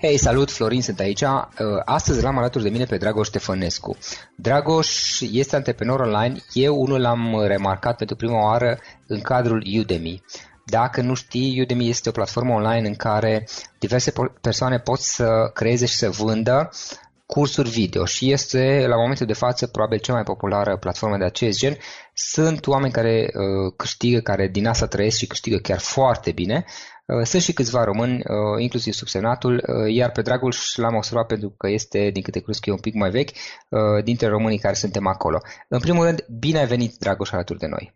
Hei, salut, Florin sunt aici. Uh, astăzi l-am alături de mine pe Dragoș Ștefănescu. Dragoș este antreprenor online. Eu unul l-am remarcat pentru prima oară în cadrul Udemy. Dacă nu știi, Udemy este o platformă online în care diverse persoane pot să creeze și să vândă cursuri video și este la momentul de față probabil cea mai populară platformă de acest gen. Sunt oameni care uh, câștigă, care din asta trăiesc și câștigă chiar foarte bine. Uh, sunt și câțiva români, uh, inclusiv subsemnatul, uh, iar pe Dragoș l-am observat pentru că este, din câte crezi că e un pic mai vechi, dintre românii care suntem acolo. În primul rând, bine ai venit, Dragoș, alături de noi.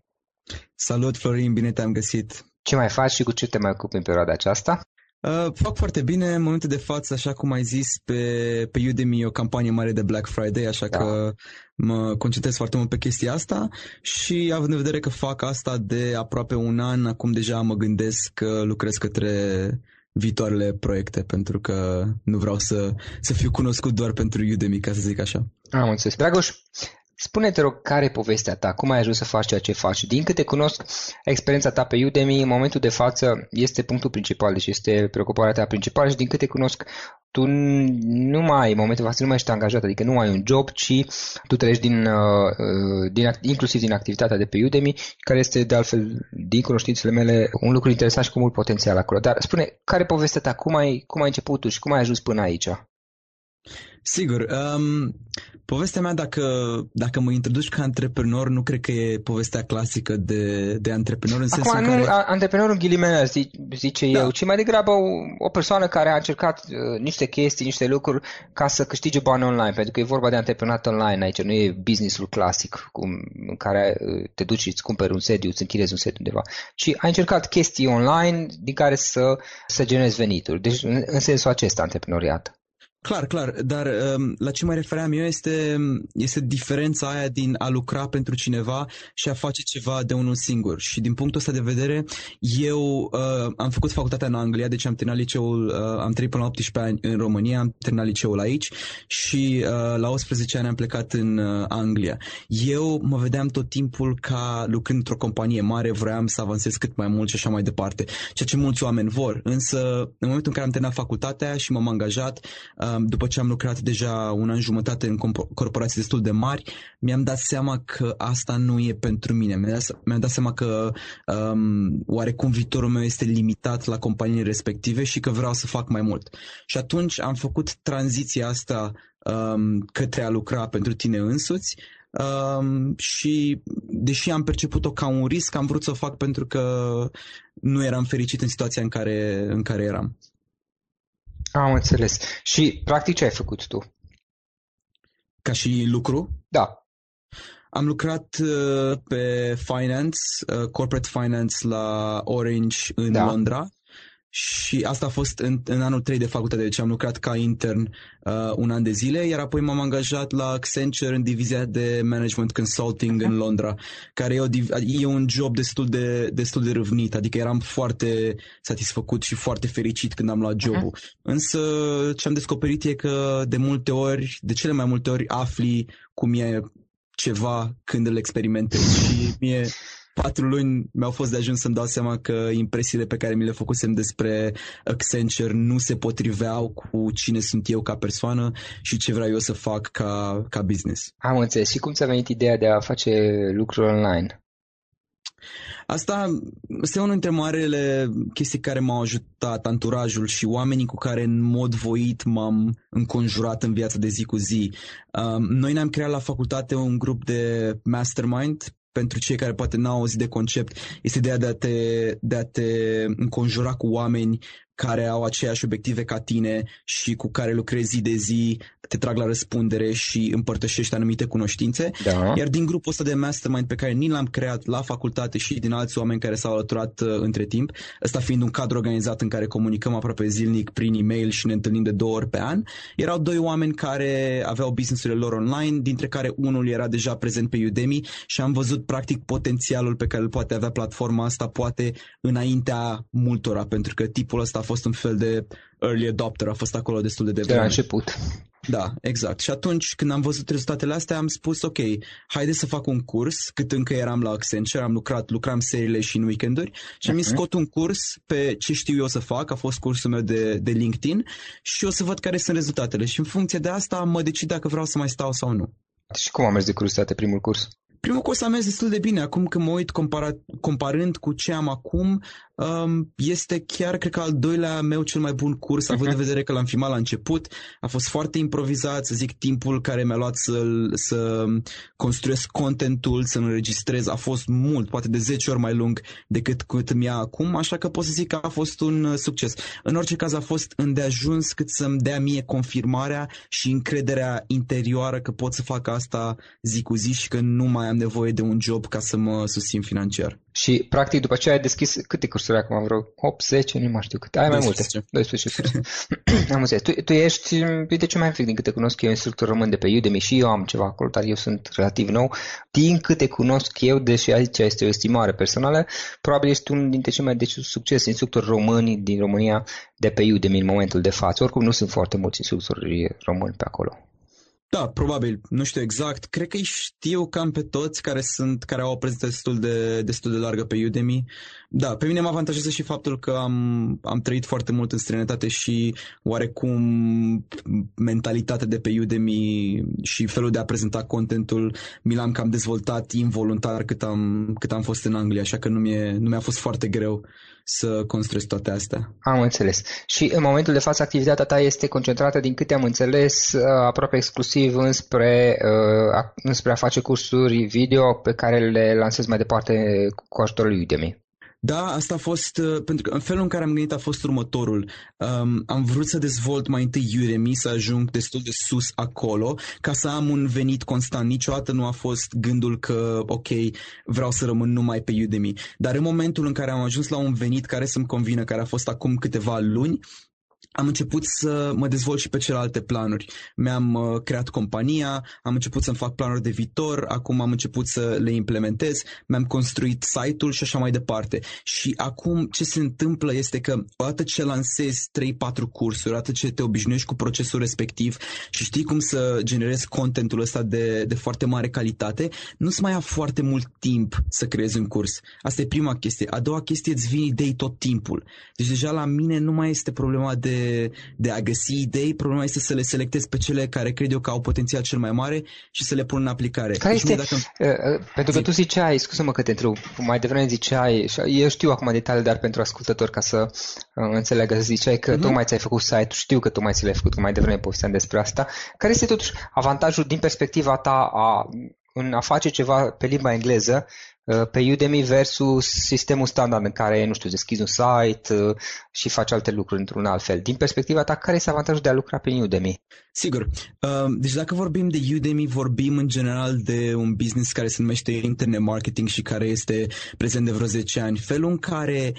Salut, Florin, bine te-am găsit. Ce mai faci și cu ce te mai ocupi în perioada aceasta? Uh, fac foarte bine. În momentul de față, așa cum ai zis, pe, pe Udemy e o campanie mare de Black Friday, așa da. că mă concentrez foarte mult pe chestia asta și având în vedere că fac asta de aproape un an, acum deja mă gândesc că lucrez către viitoarele proiecte, pentru că nu vreau să, să fiu cunoscut doar pentru Udemy, ca să zic așa. Am înțeles. Dragoș, Spune-te rog, care e povestea ta? Cum ai ajuns să faci ceea ce faci? Din câte cunosc, experiența ta pe Udemy în momentul de față este punctul principal, deci este preocuparea ta principală și din câte cunosc, tu nu mai ai, în momentul de față, nu mai ești angajat, adică nu ai un job, ci tu treci din, uh, uh, din, inclusiv din activitatea de pe Udemy, care este, de altfel, din cunoștințele mele, un lucru interesant și cu mult potențial acolo. Dar spune, care povestea ta? Cum ai, cum ai început tu și cum ai ajuns până aici? Sigur. Um, povestea mea, dacă, dacă mă introduci ca antreprenor, nu cred că e povestea clasică de, de antreprenor. În Acum, sensul nu, care... antreprenorul în ghilimele, zice, zice Da. eu, ci mai degrabă o, o persoană care a încercat uh, niște chestii, niște lucruri ca să câștige bani online, pentru că e vorba de antreprenat online aici, nu e businessul clasic cum, în care uh, te duci și îți cumperi un sediu, îți închiriezi un sediu undeva, ci ai încercat chestii online din care să, să generezi venituri. Deci, în, în sensul acesta, antreprenoriat. Clar, clar, dar um, la ce mă refeream eu este, este diferența aia din a lucra pentru cineva și a face ceva de unul singur. Și din punctul ăsta de vedere, eu uh, am făcut facultatea în Anglia, deci am terminat liceul, uh, am trăit până la 18 ani în România, am terminat liceul aici și uh, la 18 ani am plecat în uh, Anglia. Eu mă vedeam tot timpul ca lucrând într-o companie mare, vroiam să avansez cât mai mult și așa mai departe, ceea ce mulți oameni vor. Însă, în momentul în care am terminat facultatea și m-am angajat, um, după ce am lucrat deja un an jumătate în compo- corporații destul de mari, mi-am dat seama că asta nu e pentru mine. Mi-am dat, se- mi-am dat seama că um, oarecum viitorul meu este limitat la companiile respective și că vreau să fac mai mult. Și atunci am făcut tranziția asta um, către a lucra pentru tine însuți um, și deși am perceput-o ca un risc, am vrut să o fac pentru că nu eram fericit în situația în care, în care eram. Am înțeles. Și, practic, ce ai făcut tu? Ca și lucru, Da. Am lucrat uh, pe finance, uh, corporate finance la Orange în Da. Londra și asta a fost în, în anul 3 de facultate, deci am lucrat ca intern uh, un an de zile, iar apoi m-am angajat la Accenture în divizia de management consulting în Londra, care e, o, div- e un job destul de, destul de râvnit, adică eram foarte satisfăcut și foarte fericit când am luat jobul. Însă ce am descoperit e că de multe ori, de cele mai multe ori afli cum e ceva când îl experimentezi. Și mie patru luni mi-au fost de ajuns să-mi dau seama că impresiile pe care mi le făcusem despre Accenture nu se potriveau cu cine sunt eu ca persoană și ce vreau eu să fac ca, ca business. Am înțeles. Și cum ți-a venit ideea de a face lucruri online? Asta este unul dintre marele chestii care m-au ajutat, anturajul și oamenii cu care în mod voit m-am înconjurat în viața de zi cu zi. Um, Noi ne-am creat la facultate un grup de mastermind pentru cei care poate n-au auzit de concept, este ideea de a te, de a te înconjura cu oameni care au aceeași obiective ca tine și cu care lucrezi zi de zi, te trag la răspundere și împărtășești anumite cunoștințe. Da. Iar din grupul ăsta de mastermind pe care ni l-am creat la facultate și din alți oameni care s-au alăturat uh, între timp, ăsta fiind un cadru organizat în care comunicăm aproape zilnic prin e-mail și ne întâlnim de două ori pe an, erau doi oameni care aveau businessurile lor online, dintre care unul era deja prezent pe Udemy și am văzut practic potențialul pe care îl poate avea platforma asta poate înaintea multora, pentru că tipul ăsta a fost un fel de early adopter, a fost acolo destul de De la devreme. început. Da, exact. Și atunci când am văzut rezultatele astea, am spus, ok, haide să fac un curs, cât încă eram la Accenture, am lucrat, lucram seriile și în weekenduri și am zis, Mhm. scot un curs pe ce știu eu să fac, a fost cursul meu de, de LinkedIn și o să văd care sunt rezultatele și în funcție de asta mă decid dacă vreau să mai stau sau nu. Și cum a mers de curiozitate primul curs? Primul curs a mers destul de bine. Acum când mă uit compara, comparând cu ce am acum, um, este chiar, cred că, al doilea meu cel mai bun curs, având în vedere că l-am filmat la început. A fost foarte improvizat, să zic, timpul care mi-a luat să, să construiesc contentul, să-l înregistrez, a fost mult, poate de 10 ori mai lung decât cât mi-a acum, așa că pot să zic că a fost un uh, succes. În orice caz a fost îndeajuns cât să-mi dea mie confirmarea și încrederea interioară că pot să fac asta zi cu zi și că nu mai am nevoie de un job ca să mă susțin financiar. Și, practic, după ce ai deschis, câte cursuri ai acum? Vreo 8, 10, nu mai știu câte. Ai mai multe. 12. 12 cursuri. Am înțeles. Tu, tu ești, uite ce mai vechi din câte cunosc eu, instructor român de pe Udemy și eu am ceva acolo, dar eu sunt relativ nou. Din câte cunosc eu, deși aici este o estimare personală, probabil ești unul dintre cei mai de succes instructori români din România de pe Udemy în momentul de față. Oricum nu sunt foarte mulți instructori români pe acolo. Da, probabil. Nu știu exact. Cred că îi știu cam pe toți care sunt, care au o prezență destul de, destul de largă pe Udemy. Da, pe mine mă avantajează și faptul că am, am trăit foarte mult în străinătate și oarecum mentalitatea de pe Udemy și felul de a prezenta contentul mi l-am cam dezvoltat involuntar cât am, cât am fost în Anglia, așa că nu, mi-e, nu mi-a fost foarte greu să construiesc toate astea. Am înțeles. Și în momentul de față activitatea ta este concentrată, din câte am înțeles, uh, aproape exclusiv înspre, uh, înspre a face cursuri video pe care le lansezi mai departe cu ajutorul Udemy. Da, asta a fost, uh, pentru că în felul în care am gândit a fost următorul. Um, am vrut să dezvolt mai întâi Udemy, să ajung destul de sus acolo, ca să am un venit constant. Niciodată nu a fost gândul că, ok, vreau să rămân numai pe Udemy. Dar în momentul în care am ajuns la un venit care să-mi convină, care a fost acum câteva luni, am început să mă dezvolt și pe celelalte planuri. Mi-am uh, creat compania, am început să-mi fac planuri de viitor, acum am început să le implementez, mi-am construit site-ul și așa mai departe. Și acum ce se întâmplă este că odată ce lansezi 3-4 cursuri, odată ce te obișnuiești cu procesul respectiv și știi cum să generezi contentul ăsta de, de foarte mare calitate, nu-ți mai ia foarte mult timp să creezi un curs. Asta e prima chestie. A doua chestie, îți vin idei tot timpul. Deci deja la mine nu mai este problema de de, a găsi idei, problema este să le selectez pe cele care cred eu că au potențial cel mai mare și să le pun în aplicare. Care deci este, dacă... uh, pentru că tu ziceai, scuză-mă că te întreb, mai devreme ziceai, eu știu acum detalii, dar pentru ascultători ca să uh, înțeleagă, ziceai că uh-huh. tu mai ți-ai făcut site-ul, știu că tu mai ți l-ai făcut, că mai devreme povesteam despre asta. Care este totuși avantajul din perspectiva ta a în a face ceva pe limba engleză Uh, pe Udemy versus sistemul standard în care, nu știu, deschizi un site uh, și faci alte lucruri într-un alt fel. Din perspectiva ta, care este avantajul de a lucra pe Udemy? Sigur. Uh, deci dacă vorbim de Udemy, vorbim în general de un business care se numește internet marketing și care este prezent de vreo 10 ani. Felul în care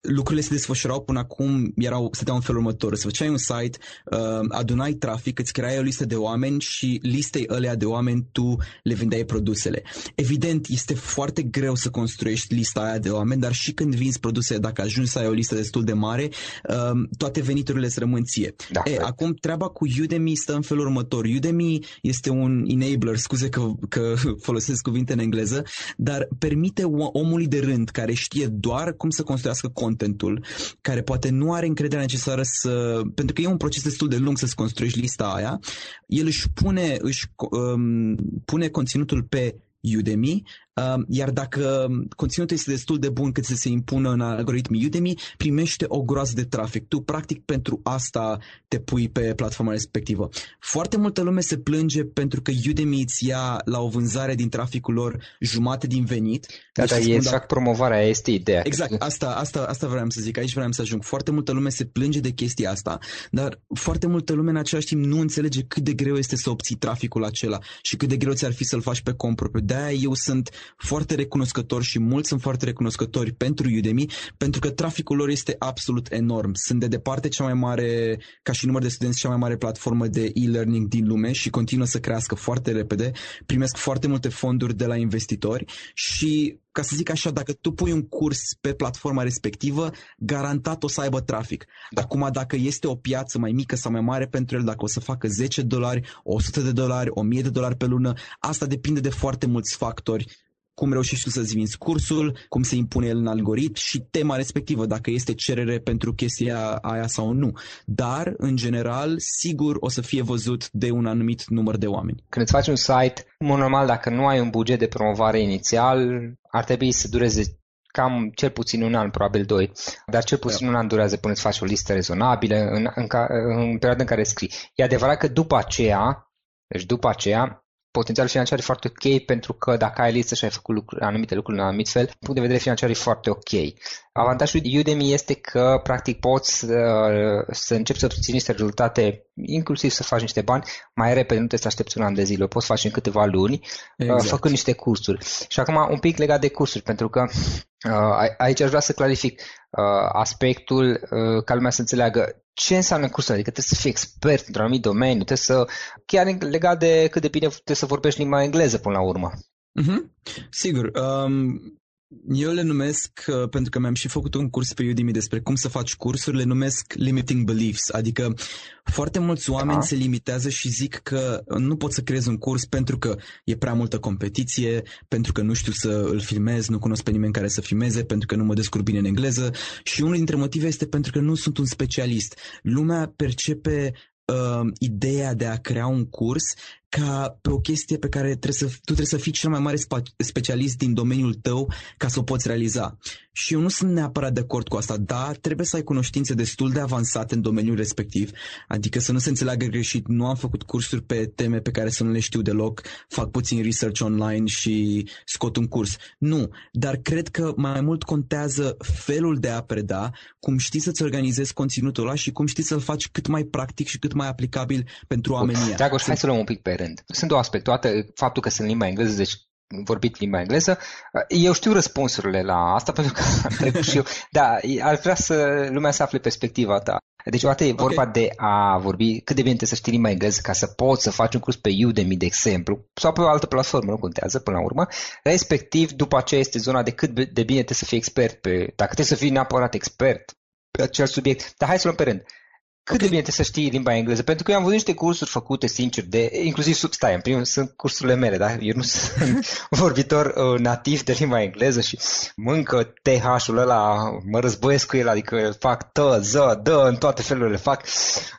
lucrurile se desfășurau până acum, erau, stăteau în felul următor. Să făceai un site, uh, adunai trafic, îți creai o listă de oameni și listei alea de oameni tu le vindeai produsele. Evident, este foarte greu să construiești lista aia de oameni, dar și când vinzi produse, dacă ajungi să ai o listă destul de mare, uh, toate veniturile îți rămân ție. Da, e, acum, treaba cu Udemy stă în felul următor. Udemy este un enabler, scuze că, că folosesc cuvinte în engleză, dar permite omului de rând care știe doar cum să construiască contentul, care poate nu are încrederea necesară să... Pentru că e un proces destul de lung să-ți construiești lista aia, el își pune, își, um, pune conținutul pe Udemy iar dacă conținutul este destul de bun cât să se impună în algoritmii Udemy, primește o groază de trafic. Tu, practic, pentru asta te pui pe platforma respectivă. Foarte multă lume se plânge pentru că Udemy îți ia la o vânzare din traficul lor jumate din venit. Da, deci, dar e exact promovarea, este ideea. Exact, asta, asta, asta vreau să zic, aici vreau să ajung. Foarte multă lume se plânge de chestia asta, dar foarte multă lume în același timp nu înțelege cât de greu este să obții traficul acela și cât de greu ți-ar fi să-l faci pe cont propriu. De-aia eu sunt foarte recunoscători și mulți sunt foarte recunoscători pentru Udemy, pentru că traficul lor este absolut enorm. Sunt de departe cea mai mare, ca și număr de studenți, cea mai mare platformă de e-learning din lume și continuă să crească foarte repede. Primesc foarte multe fonduri de la investitori și ca să zic așa, dacă tu pui un curs pe platforma respectivă, garantat o să aibă trafic. Acum, dacă este o piață mai mică sau mai mare pentru el, dacă o să facă 10 dolari, 100 de dolari, 1000 de dolari pe lună, asta depinde de foarte mulți factori cum reușești tu să-ți vinzi cursul, cum se impune el în algoritm și tema respectivă, dacă este cerere pentru chestia aia sau nu. Dar, în general, sigur o să fie văzut de un anumit număr de oameni. Când îți faci un site, în mod normal, dacă nu ai un buget de promovare inițial, ar trebui să dureze cam cel puțin un an, probabil doi, dar cel puțin da. un an durează până îți faci o listă rezonabilă în, în, în perioada în care scrii. E adevărat că după aceea, deci după aceea, potențial financiar e foarte ok pentru că dacă ai listă și ai făcut lucruri, anumite lucruri în anumit fel, punct de vedere financiar e foarte ok. Avantajul Udemy este că practic poți să, să începi să obții niște rezultate, inclusiv să faci niște bani mai repede, nu te să aștepți un an de zile, o poți face în câteva luni, exact. făcând niște cursuri. Și acum un pic legat de cursuri, pentru că uh, aici aș vrea să clarific uh, aspectul uh, ca lumea să înțeleagă ce înseamnă cursul, adică trebuie să fii expert într-un anumit domeniu, trebuie să, chiar legat de cât de bine trebuie să vorbești limba engleză până la urmă. Mm-hmm. Sigur. Um, Eu le numesc, uh, pentru că mi-am și făcut un curs pe Udemy despre cum să faci cursuri, le numesc limiting beliefs, adică foarte mulți oameni da. se limitează și zic că nu pot să creez un curs pentru că e prea multă competiție, pentru că nu știu să îl filmez, nu cunosc pe nimeni care să filmeze, pentru că nu mă descurc bine în engleză și unul dintre motive este pentru că nu sunt un specialist. Lumea percepe uh, ideea de a crea un curs ca pe o chestie pe care trebuie să, tu trebuie să fii cel mai mare specialist din domeniul tău ca să o poți realiza. Și eu nu sunt neapărat de acord cu asta, dar trebuie să ai cunoștințe destul de avansate în domeniul respectiv, adică să nu se înțeleagă greșit, nu am făcut cursuri pe teme pe care să nu le știu deloc, fac puțin research online și scot un curs. Nu, dar cred că mai mult contează felul de a preda, cum știi să-ți organizezi conținutul ăla și cum știi să-l faci cât mai practic și cât mai aplicabil pentru oamenii. Dragoș, hai să luăm un pic pe rând. Sunt două aspecte. Toate faptul că sunt limba engleză, deci vorbit limba engleză. Eu știu răspunsurile la asta pentru că am trecut și eu. Da, ar vrea să lumea să afle perspectiva ta. Deci, o e vorba okay. de a vorbi cât de bine trebuie să știi limba engleză ca să poți să faci un curs pe Udemy, de exemplu, sau pe o altă platformă, nu contează până la urmă. Respectiv, după aceea este zona de cât de bine trebuie să fii expert pe, dacă trebuie să fii neapărat expert pe acel subiect. Dar hai să luăm pe rând. Cât okay. de bine trebuie să știi limba engleză? Pentru că eu am văzut niște cursuri făcute, sincer, de, inclusiv sub, stai, în primul sunt cursurile mele, da? Eu nu sunt vorbitor uh, nativ de limba engleză și mâncă TH-ul ăla, mă războiesc cu el, adică fac tă, ză, dă, în toate felurile fac.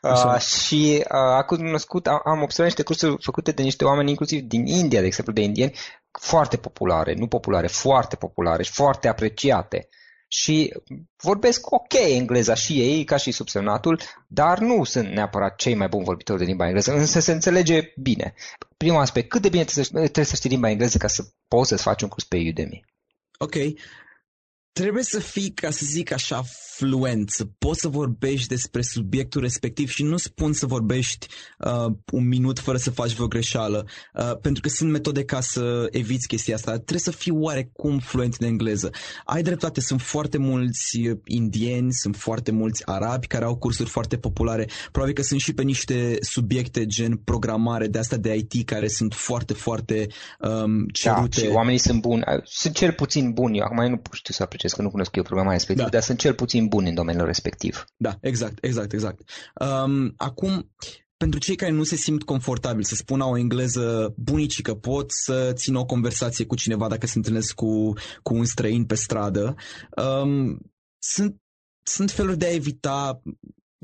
Uh, și uh, acum cunoscut, am, am observat niște cursuri făcute de niște oameni, inclusiv din India, de exemplu, de indieni, foarte populare, nu populare, foarte populare și foarte apreciate și vorbesc ok engleza și ei, ca și subsemnatul, dar nu sunt neapărat cei mai buni vorbitori de limba engleză, însă se înțelege bine. Primul aspect, cât de bine trebuie să, trebuie să știi limba engleză ca să poți să-ți faci un curs pe Udemy? Ok. Trebuie să fii, ca să zic așa, fluent, să poți să vorbești despre subiectul respectiv și nu spun să vorbești uh, un minut fără să faci vreo greșeală, uh, pentru că sunt metode ca să eviți chestia asta. Trebuie să fii oarecum fluent în engleză. Ai dreptate, sunt foarte mulți indieni, sunt foarte mulți arabi care au cursuri foarte populare. Probabil că sunt și pe niște subiecte gen programare de asta de IT care sunt foarte, foarte um, cerute. Da, și oamenii sunt buni. Sunt cel puțin buni. Eu acum nu știu să apreciez că nu cunosc eu programa respectivă, da. dar sunt cel puțin buni în domeniul respectiv. Da, exact, exact, exact. Um, acum, pentru cei care nu se simt confortabil să spună o engleză bunicică, pot să țină o conversație cu cineva dacă se întâlnesc cu, cu un străin pe stradă. Um, sunt, sunt feluri de a evita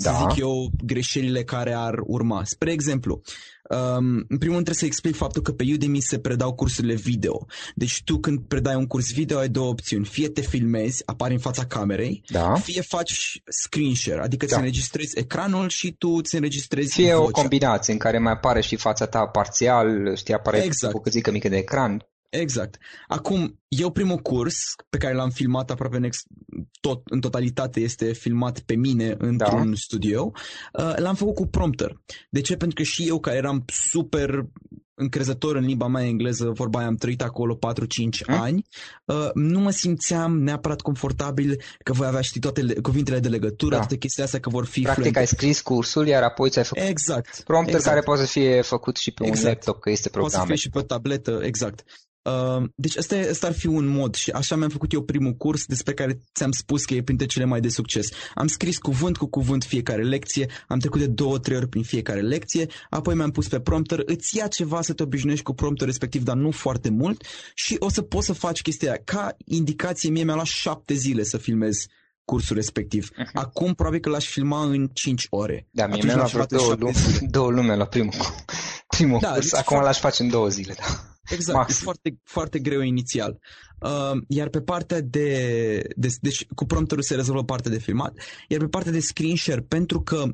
da. să zic eu, greșelile care ar urma. Spre exemplu, um, în primul rând trebuie să explic faptul că pe Udemy se predau cursurile video. Deci tu când predai un curs video ai două opțiuni. Fie te filmezi, apari în fața camerei, da. fie faci screen share, adică da. îți înregistrezi ecranul și tu îți înregistrezi Fie vocea. o combinație în care mai apare și fața ta parțial, știi, apare exact. o căzică mică de ecran. Exact. Acum, eu primul curs pe care l-am filmat aproape în, ex- tot, în totalitate este filmat pe mine într-un da. studio, uh, l-am făcut cu prompter. De ce? Pentru că și eu care eram super încrezător în limba mea engleză, vorba aia, am trăit acolo 4-5 hmm? ani, uh, nu mă simțeam neapărat confortabil că voi avea, știi, toate cuvintele de legătură, da. toate chestiile astea că vor fi Practic fluente. ai scris cursul, iar apoi ți-ai făcut exact, prompter exact. care poate să fie făcut și pe exact. un laptop, că este programe. Poate să fie și pe tabletă, exact. Uh, deci ăsta, ăsta ar fi un mod și așa mi-am făcut eu primul curs despre care ți-am spus că e printre cele mai de succes. Am scris cuvânt cu cuvânt fiecare lecție, am trecut de două, trei ori prin fiecare lecție, apoi mi-am pus pe prompter, îți ia ceva să te obișnuiești cu prompter respectiv, dar nu foarte mult și o să poți să faci chestia aia. Ca indicație mie mi-a luat șapte zile să filmez cursul respectiv. Uh-huh. Acum probabil că l-aș filma în 5 ore. Da, mie mi-a luat două, lume, două lume la primul, primul da, curs, acum l-aș face în două zile. Da. Exact, Maxim. e foarte, foarte greu inițial. Uh, iar pe partea de, de... Deci cu prompterul se rezolvă partea de filmat, iar pe partea de screen share, pentru că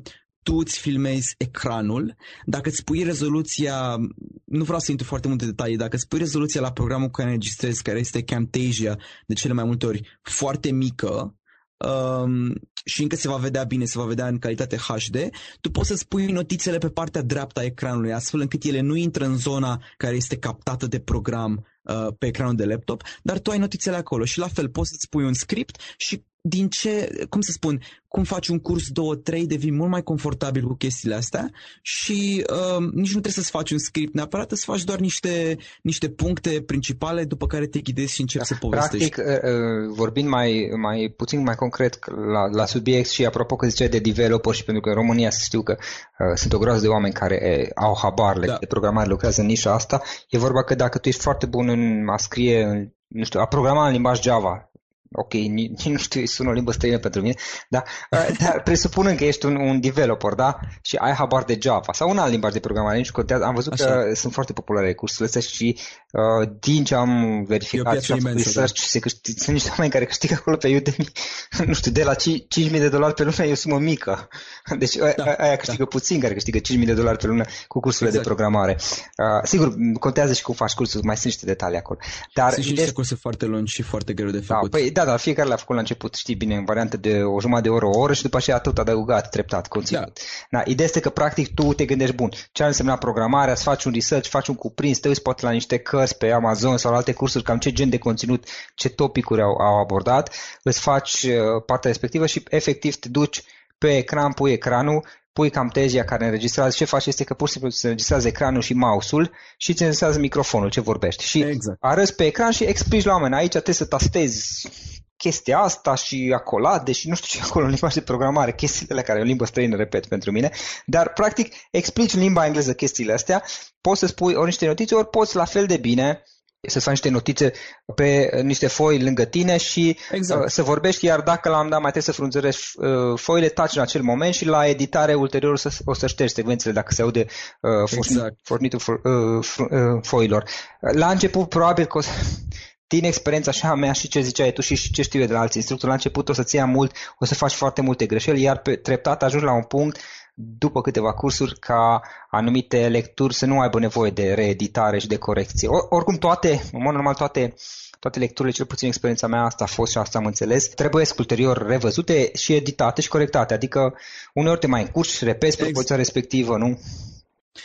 tu îți filmezi ecranul, dacă îți pui rezoluția, nu vreau să intru foarte multe detalii, dacă îți pui rezoluția la programul cu care înregistrezi, care este Camtasia, de cele mai multe ori foarte mică, um, și încă se va vedea bine, se va vedea în calitate HD, tu poți să-ți pui notițele pe partea dreaptă a ecranului, astfel încât ele nu intră în zona care este captată de program uh, pe ecranul de laptop, dar tu ai notițele acolo și la fel poți să-ți pui un script și din ce, cum să spun, cum faci un curs 2-3, devii mult mai confortabil cu chestiile astea și uh, nici nu trebuie să-ți faci un script neapărat, să faci doar niște, niște puncte principale după care te ghidezi și începi da, să povestești. Practic, uh, uh, vorbind mai, mai puțin mai concret la, la subiect și apropo că ziceai de developer și pentru că în România știu că uh, sunt o groază de oameni care uh, au habarle da. de programare, lucrează în nișa asta, e vorba că dacă tu ești foarte bun în a scrie, nu știu, a programa în limbaj Java, ok, nici nu știu, sună o limbă străină pentru mine, da? dar presupunând că ești un, un developer, da? Și ai habar de Java sau un alt limbaj de programare, nici contează. Am văzut Așa. că sunt foarte populare cursurile astea și uh, din ce am verificat și am făcut research, da. se câștig, sunt niște oameni care câștigă acolo pe Udemy, nu știu, de la 5.000 de dolari pe lună e o sumă mică. Deci da, aia câștigă da. puțin, care câștigă 5.000 de dolari pe lună cu cursurile exact. de programare. Uh, sigur, contează și cum faci cursul, mai sunt niște detalii acolo. Dar sunt și niște curse foarte lungi și foarte greu de da, făcut. Da, păi, da, da, fiecare l-a făcut la început, știi bine, în variantă de o jumătate de oră, o oră și după aceea tot adăugat, treptat, conținut. Da. Da, ideea este că practic tu te gândești, bun, ce ar însemna programarea, să faci un research, faci un cuprins, te uiți poate la niște cărți pe Amazon sau la alte cursuri, cam ce gen de conținut, ce topicuri au, au abordat, îți faci uh, partea respectivă și efectiv te duci pe ecran, pui ecranul, pui Camtasia care înregistrează, ce faci este că pur și simplu se înregistrează ecranul și mouse-ul și îți înregistrează microfonul, ce vorbești. Și exact. arăți pe ecran și explici la oameni, aici trebuie să tastezi chestia asta și acolade și nu știu ce acolo în limba de programare, chestiile care e o limbă străină, repet, pentru mine, dar practic explici în limba engleză chestiile astea, poți să spui ori niște notițe, ori poți la fel de bine să faci niște notițe pe niște foi lângă tine și exact. uh, să vorbești, iar dacă la un dat mai trebuie să frunzărești uh, foile, taci în acel moment și la editare ulterior o să, o să ștergi secvențele dacă se aude uh, exact. fornitul for, uh, uh, foilor. La început probabil că o să, din experiența așa mea și ce ziceai tu și ce știu eu de la alți instructori, la început o să-ți ia mult, o să faci foarte multe greșeli, iar pe treptat ajungi la un punct după câteva cursuri ca anumite lecturi să nu aibă nevoie de reeditare și de corecție. Or, oricum toate, în mod normal toate toate lecturile, cel puțin experiența mea asta a fost și asta am înțeles, trebuie ulterior revăzute și editate și corectate. Adică uneori te mai încurci și repezi exact. propoziția respectivă, nu?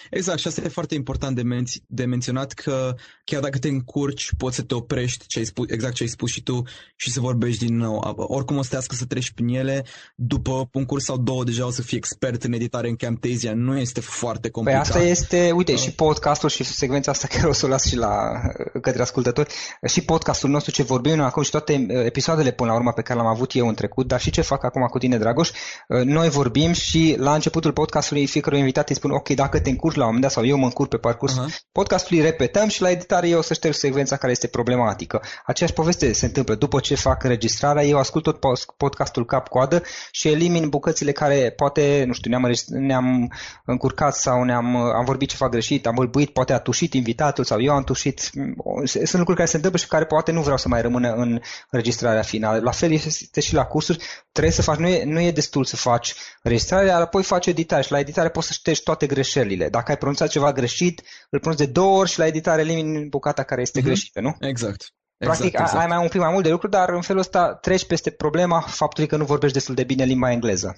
Exact, și asta e foarte important de, men- de menționat că chiar dacă te încurci, poți să te oprești, ce ai spus, exact ce ai spus și tu, și să vorbești din nou. Oricum o să tească să treci prin ele, după un curs sau două deja o să fii expert în editare în Camtasia, nu este foarte complicat. Păi asta este, uite, uh. și podcastul și secvența asta care o să o las și la către ascultători, și podcastul nostru ce vorbim noi acum și toate uh, episoadele până la urmă pe care l-am avut eu în trecut, dar și ce fac acum cu tine, Dragoș, uh, noi vorbim și la începutul podcastului fiecare invitat îi spun, ok, dacă te încurci la un moment dat sau eu mă încurc pe parcurs uh-huh. podcastului, repetăm și la editare eu o să șterg secvența care este problematică. Aceeași poveste se întâmplă după ce fac înregistrarea, eu ascult tot podcastul cap-coadă și elimin bucățile care poate, nu știu, ne-am, ne-am încurcat sau ne-am am vorbit ceva greșit, am bălbuit, poate a tușit invitatul sau eu am tușit. Sunt lucruri care se întâmplă și care poate nu vreau să mai rămână în înregistrarea finală. La fel este și la cursuri, trebuie să faci, nu e, nu e destul să faci înregistrarea, apoi faci editare și la editare poți să ștergi toate greșelile. Dacă ai pronunțat ceva greșit, îl pronunți de două ori și la editare elimini bucata care este uh-huh. greșită, nu? Exact. Practic exact, exact. ai mai un pic mai mult de lucru, dar în felul ăsta treci peste problema faptului că nu vorbești destul de bine limba engleză.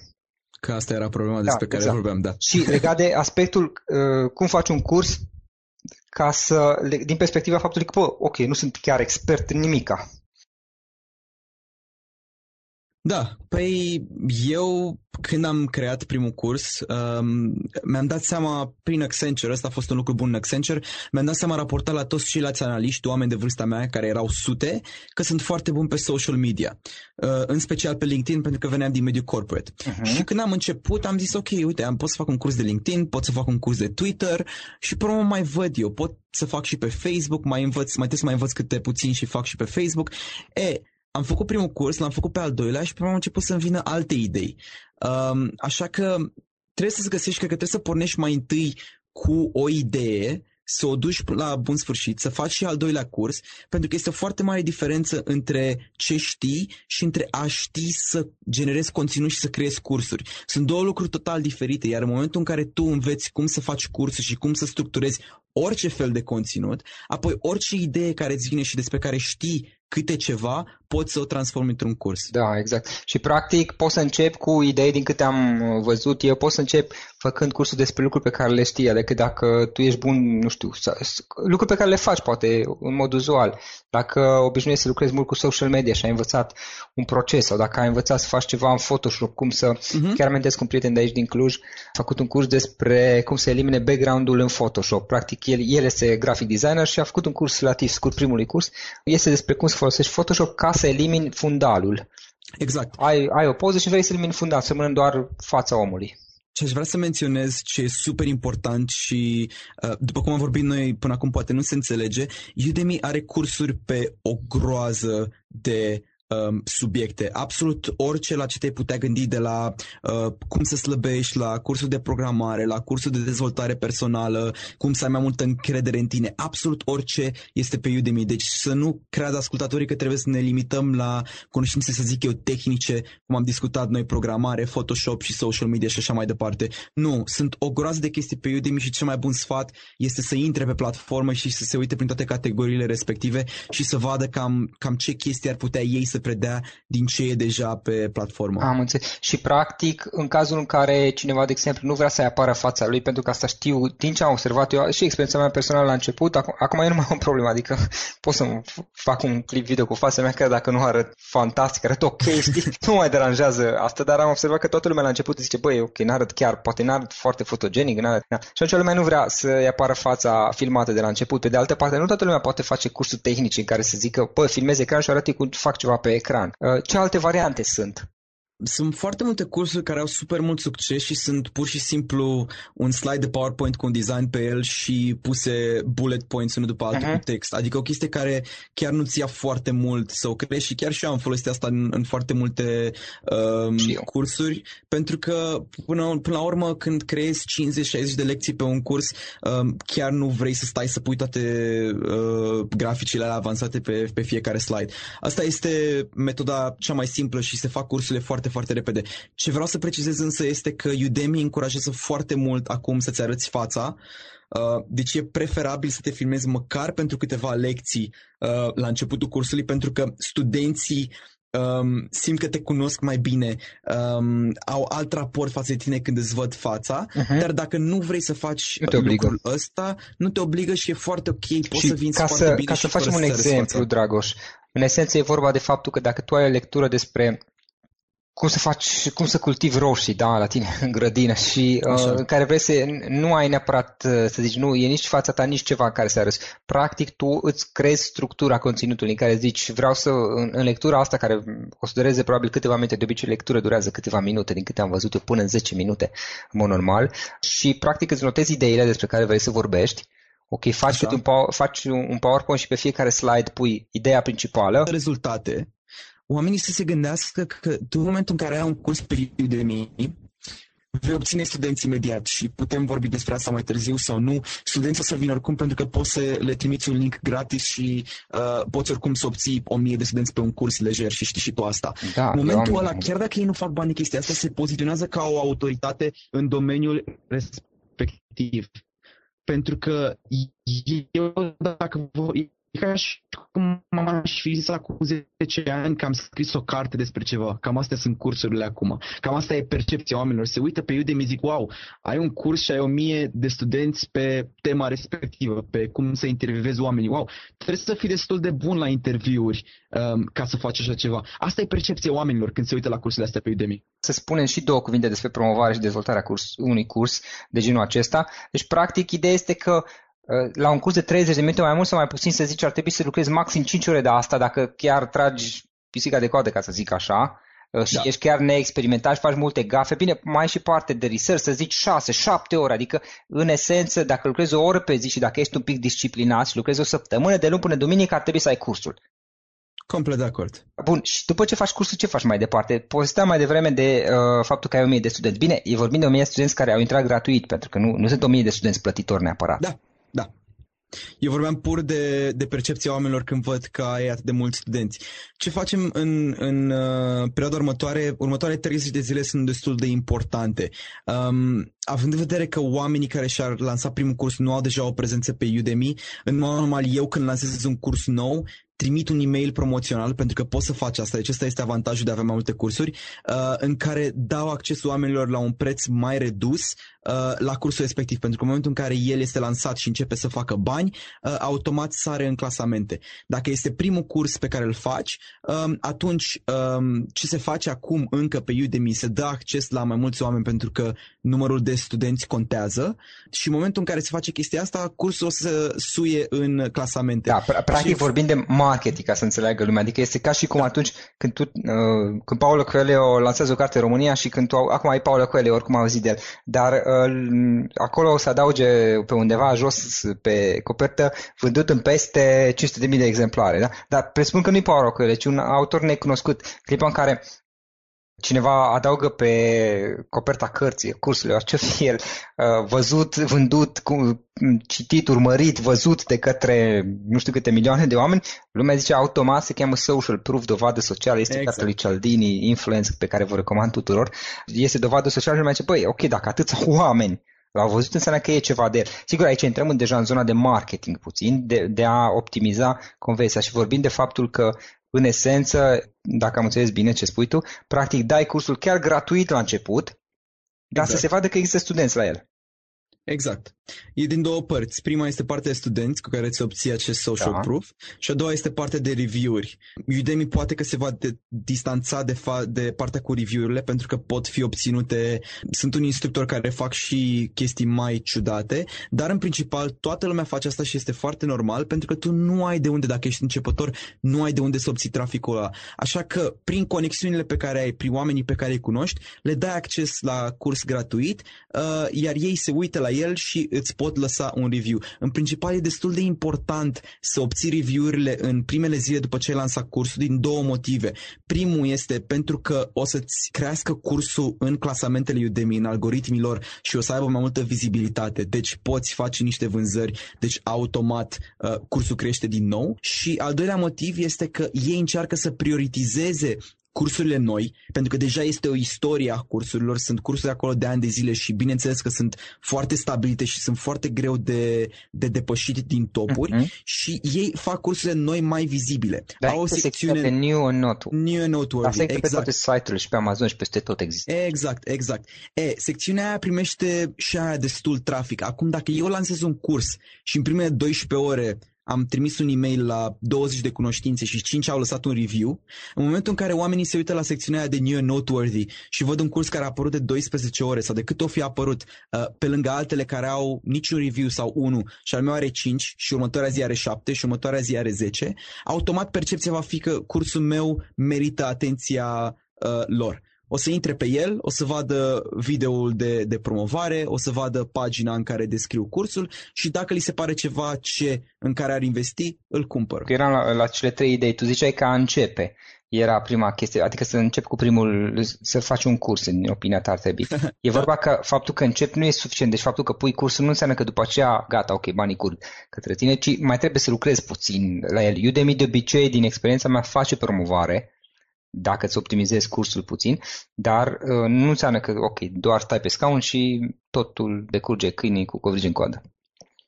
Că asta era problema da, despre exact. care vorbeam, da. Și legat de aspectul uh, cum faci un curs ca să, din perspectiva faptului că, bă, ok, nu sunt chiar expert în nimica. Da, păi eu când am creat primul curs, um, mi-am dat seama prin Accenture, ăsta a fost un lucru bun în Accenture, mi-am dat seama raportat la toți ceilalți analiști, oameni de vârsta mea, care erau sute, că sunt foarte buni pe social media, uh, în special pe LinkedIn, pentru că veneam din mediul corporate. Uh-huh. Și când am început, am zis, ok, uite, am pot să fac un curs de LinkedIn, pot să fac un curs de Twitter și până mai văd eu, pot să fac și pe Facebook, mai învăț, mai trebuie să mai învăț câte puțin și fac și pe Facebook. E, am făcut primul curs, l-am făcut pe al doilea și pe am început să-mi vină alte idei. Um, așa că trebuie să-ți găsești, cred că trebuie să pornești mai întâi cu o idee, să o duci la bun sfârșit, să faci și al doilea curs, pentru că este o foarte mare diferență între ce știi și între a ști să generezi conținut și să creezi cursuri. Sunt două lucruri total diferite, iar în momentul în care tu înveți cum să faci cursuri și cum să structurezi orice fel de conținut, apoi orice idee care îți vine și despre care știi câte ceva, poți să o transformi într-un curs. Da, exact. Și practic poți să încep cu idei din câte am văzut eu, poți să încep făcând cursul despre lucruri pe care le știi, adică dacă tu ești bun, nu știu, lucruri pe care le faci poate în mod uzual, dacă obișnuiești să lucrezi mult cu social media și ai învățat un proces sau dacă ai învățat să faci ceva în Photoshop, cum să, uh-huh. chiar amintesc un prieten de aici din Cluj, a făcut un curs despre cum să elimine background-ul în Photoshop. Practic el, el este graphic designer și a făcut un curs relativ scurt, primului curs, este despre cum să folosești Photoshop ca să elimini fundalul. Exact. Ai, ai o poză și vrei să elimini fundal, să rămână doar fața omului. Și aș vrea să menționez ce e super important și, uh, după cum am vorbit noi până acum, poate nu se înțelege, Udemy are cursuri pe o groază de um, subiecte. Absolut orice la ce te-ai putea gândi de la uh, cum să slăbești, la cursul de programare, la cursul de dezvoltare personală, cum să ai mai multă încredere în tine. Absolut orice este pe Udemy. Deci să nu creadă ascultatorii că trebuie să ne limităm la cunoștințe, să zic eu, tehnice, cum am discutat noi, programare, Photoshop și social media și așa mai departe. Nu, sunt o groază de chestii pe Udemy și cel mai bun sfat este să intre pe platformă și să se uite prin toate categoriile respective și să vadă cam, cam ce chestii ar putea ei să predea din ce e deja pe platformă. Am înțeles. Și practic, în cazul în care cineva, de exemplu, nu vrea să-i apară fața lui, pentru că asta știu din ce am observat eu și experiența mea personală la început, acum, acum eu nu mai am o problemă, adică pot să fac un clip video cu fața mea, chiar dacă nu arăt fantastic, arăt ok, știi, nu mai deranjează asta, dar am observat că toată lumea la început zice, băi, ok, n-arăt chiar, poate n-arăt foarte fotogenic, n-arăt, na. și atunci lumea nu vrea să-i apară fața filmată de la început. Pe de altă parte, nu toată lumea poate face cursuri tehnice în care să zică, bă, filmez ecran și arăt cum fac ceva pe ecran. Uh, ce alte variante sunt? Sunt foarte multe cursuri care au super mult succes și sunt pur și simplu un slide de PowerPoint cu un design pe el și puse bullet points unul după altul uh-huh. cu text. Adică o chestie care chiar nu-ți ia foarte mult să o crești și chiar și eu am folosit asta în, în foarte multe um, cursuri pentru că până, până la urmă când creezi 50-60 de lecții pe un curs um, chiar nu vrei să stai să pui toate uh, graficile avansate pe, pe fiecare slide. Asta este metoda cea mai simplă și se fac cursurile foarte foarte, foarte repede. Ce vreau să precizez însă este că Udemy încurajează foarte mult acum să-ți arăți fața, uh, deci e preferabil să te filmezi măcar pentru câteva lecții uh, la începutul cursului, pentru că studenții um, simt că te cunosc mai bine, um, au alt raport față de tine când îți văd fața, uh-huh. dar dacă nu vrei să faci nu te lucrul ăsta, nu te obligă și e foarte ok, poți și să vinzi ca foarte să, bine Ca să facem un exemplu, Dragoș, în esență e vorba de faptul că dacă tu ai o lectură despre cum să faci, cum să cultivi roșii, da, la tine în grădină și uh, care vrei să, nu ai neapărat uh, să zici, nu, e nici fața ta, nici ceva în care să arăți. Practic, tu îți creezi structura conținutului în care zici, vreau să, în, în lectura asta, care o să dureze probabil câteva minute, de obicei lectura durează câteva minute, din câte am văzut eu, până în 10 minute, în mod normal, și practic îți notezi ideile despre care vrei să vorbești, Ok, faci, un, faci un PowerPoint și pe fiecare slide pui ideea principală. Rezultate oamenii să se gândească că tu în momentul în care ai un curs pe Udemy, vei obține studenți imediat și putem vorbi despre asta mai târziu sau nu. Studenții o să vină oricum pentru că poți să le trimiți un link gratis și uh, poți oricum să obții o mie de studenți pe un curs lejer și știi și tu asta. Da, în momentul ăla, chiar dacă ei nu fac bani de chestia asta, se poziționează ca o autoritate în domeniul respectiv. Pentru că eu, dacă E ca și cum aș fi zis acum 10 ani că am scris o carte despre ceva. Cam astea sunt cursurile acum. Cam asta e percepția oamenilor. Se uită pe Udemy zic, wow, ai un curs și ai o mie de studenți pe tema respectivă, pe cum să intervievezi oamenii. Wow, trebuie să fii destul de bun la interviuri um, ca să faci așa ceva. Asta e percepția oamenilor când se uită la cursurile astea pe Udemy. Să spunem și două cuvinte despre promovare și dezvoltarea curs, unui curs de genul acesta. Deci, practic, ideea este că Uh, la un curs de 30 de minute, mai mult sau mai puțin, să zici, ar trebui să lucrezi maxim 5 ore de asta dacă chiar tragi pisica de coadă, ca să zic așa, uh, și da. ești chiar neexperimentat și faci multe gafe. Bine, mai ai și parte de research, să zici 6-7 ore, adică în esență, dacă lucrezi o oră pe zi și dacă ești un pic disciplinat și lucrezi o săptămână de luni până duminică, ar trebui să ai cursul. Complet de acord. Bun, și după ce faci cursul, ce faci mai departe? Povesteam mai devreme de uh, faptul că ai 1000 de studenți. Bine, e vorbind de 1000 de studenți care au intrat gratuit, pentru că nu, nu sunt 1000 de studenți plătitori neapărat. Da, da. Eu vorbeam pur de, de percepția oamenilor când văd că ai atât de mulți studenți. Ce facem în, în uh, perioada următoare? Următoarele 30 de zile sunt destul de importante. Um, având în vedere că oamenii care și-ar lansa primul curs nu au deja o prezență pe Udemy, în mod normal eu când lansez un curs nou, trimit un e-mail promoțional, pentru că poți să faci asta, deci ăsta este avantajul de a avea mai multe cursuri, uh, în care dau acces oamenilor la un preț mai redus uh, la cursul respectiv, pentru că în momentul în care el este lansat și începe să facă bani, uh, automat sare în clasamente. Dacă este primul curs pe care îl faci, um, atunci um, ce se face acum încă pe Udemy, se dă acces la mai mulți oameni pentru că numărul de studenți contează și în momentul în care se face chestia asta, cursul o să suie în clasamente. Da, practic și... vorbim de marketing, ca să înțeleagă lumea. Adică este ca și cum da. atunci când, tu, uh, când Paulo Coelho lansează o carte în România și când tu, acum ai Paulo Coelho, oricum auzit de el, dar uh, acolo o să adauge pe undeva jos pe copertă vândut în peste 500.000 de exemplare. Da? Dar presupun că nu e Paulo Coelho, ci un autor necunoscut. Clipa în care cineva adaugă pe coperta cărții, cursului, ce fie el, uh, văzut, vândut, citit, urmărit, văzut de către nu știu câte milioane de oameni, lumea zice automat se cheamă social proof, dovadă socială, este exact. cartea lui Cialdini, influence, pe care vă recomand tuturor, este dovadă socială și lumea zice, băi, ok, dacă atâția oameni L-au văzut înseamnă că e ceva de el. Sigur, aici intrăm deja în zona de marketing puțin, de, de a optimiza conversia și vorbim de faptul că în esență, dacă am înțeles bine ce spui tu, practic dai cursul chiar gratuit la început, dar exact. să se vadă că există studenți la el. Exact. E din două părți. Prima este partea de studenți cu care îți obții acest social da. proof și a doua este partea de review-uri. Udemy poate că se va de- distanța de, fa- de partea cu review-urile pentru că pot fi obținute, sunt un instructor care fac și chestii mai ciudate, dar în principal toată lumea face asta și este foarte normal pentru că tu nu ai de unde, dacă ești începător, nu ai de unde să obții traficul ăla. Așa că prin conexiunile pe care ai, prin oamenii pe care îi cunoști, le dai acces la curs gratuit, uh, iar ei se uită la el și îți pot lăsa un review. În principal e destul de important să obții review-urile în primele zile după ce ai lansat cursul din două motive. Primul este pentru că o să-ți crească cursul în clasamentele Udemy, în algoritmilor și o să aibă mai multă vizibilitate. Deci poți face niște vânzări, deci automat uh, cursul crește din nou. Și al doilea motiv este că ei încearcă să prioritizeze cursurile noi, pentru că deja este o istorie a cursurilor, sunt cursuri acolo de ani de zile și bineînțeles că sunt foarte stabilite și sunt foarte greu de, de depășit din topuri uh-huh. și ei fac cursurile noi mai vizibile. Dar Au o secțiune de new and noteworthy. New and noteworthy, Asta exact. pe toate site-urile și pe Amazon și peste tot există. Exact, exact. E, secțiunea aia primește și aia destul trafic. Acum, dacă eu lansez un curs și în primele 12 ore am trimis un e-mail la 20 de cunoștințe și 5 au lăsat un review, în momentul în care oamenii se uită la secțiunea de New and Noteworthy și văd un curs care a apărut de 12 ore sau de cât o fi apărut, uh, pe lângă altele care au niciun review sau unul și al meu are 5 și următoarea zi are 7 și următoarea zi are 10, automat percepția va fi că cursul meu merită atenția uh, lor o să intre pe el, o să vadă videoul de, de promovare, o să vadă pagina în care descriu cursul și dacă li se pare ceva ce în care ar investi, îl cumpăr. Eram la, la cele trei idei. Tu ziceai că a începe. Era prima chestie, adică să încep cu primul, să faci un curs, în opinia ta ar trebui. E vorba că faptul că încep nu e suficient, deci faptul că pui cursul nu înseamnă că după aceea, gata, ok, banii curg către tine, ci mai trebuie să lucrezi puțin la el. Udemy de obicei, din experiența mea, face promovare, dacă îți optimizezi cursul puțin, dar uh, nu înseamnă că, ok, doar stai pe scaun și totul decurge câinii cu covrigi în coadă.